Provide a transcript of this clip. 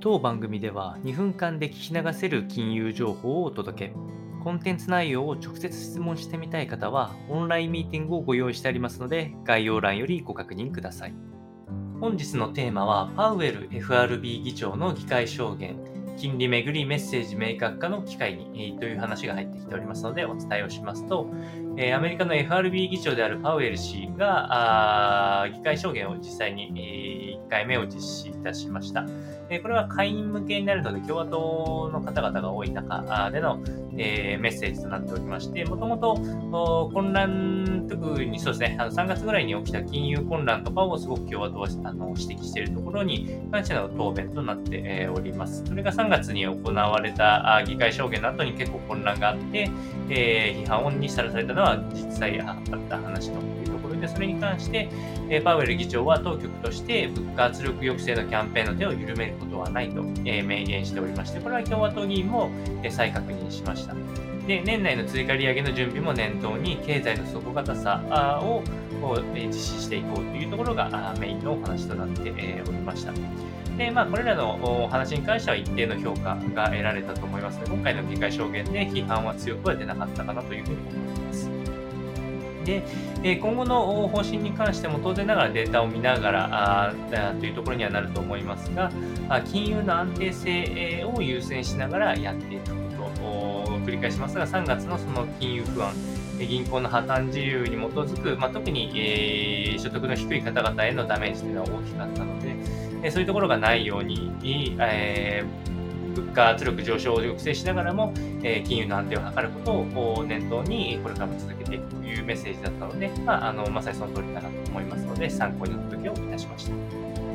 当番組では2分間で聞き流せる金融情報をお届け。コンテンツ内容を直接質問してみたい方は、オンラインミーティングをご用意してありますので、概要欄よりご確認ください。本日のテーマは、パウエル FRB 議長の議会証言、金利めぐりメッセージ明確化の機会に、という話が入ってきておりますので、お伝えをしますと、アメリカの FRB 議長であるパウエル氏が、議会証言を実際に1回目を実施いたしました。えこれは会員向けになるので、共和党の方々が多い中での、え、メッセージとなっておりまして、もともと混乱、特にそうですね、あの3月ぐらいに起きた金融混乱とかをすごく共和党はあの指摘しているところに関しての答弁となって、おります。それが3月に行われた議会証言の後に結構混乱があって、え、批判にさらされたのは実際あった話というところで、それに関して、えパウエル議長は当局として物価圧力抑制のキャンペーンの手を緩めることはないと、え明言しておりまして、これは共和党議員も、え再確認しました。で、年内の追加利上げの準備も念頭に、経済の底堅さを実施していこうというところがメインのお話となっておりました。で、まあ、これらのお話に関しては一定の評価が得られたと思いますので、今回の議会証言で批判は強くは出なかったかなというふうに思います。で、え今後の方針に関しても当然ながらデータを見ながらあというところにはなると思いますが、金融の安定性を優先しながらやっていくことを繰り返しますが、3月のその金融不安、銀行の破綻自由に基づく、まあ、特に、えー、所得の低い方々へのダメージというのは大きかったので、えそういうところがないように、えー物価圧力上昇を抑制しながらも、え金融の安定を図ることを念頭に、これからも続けていくというメッセージだったので、まあ、あのまさにその通りかなと思いますので、参考にの時をいたしました。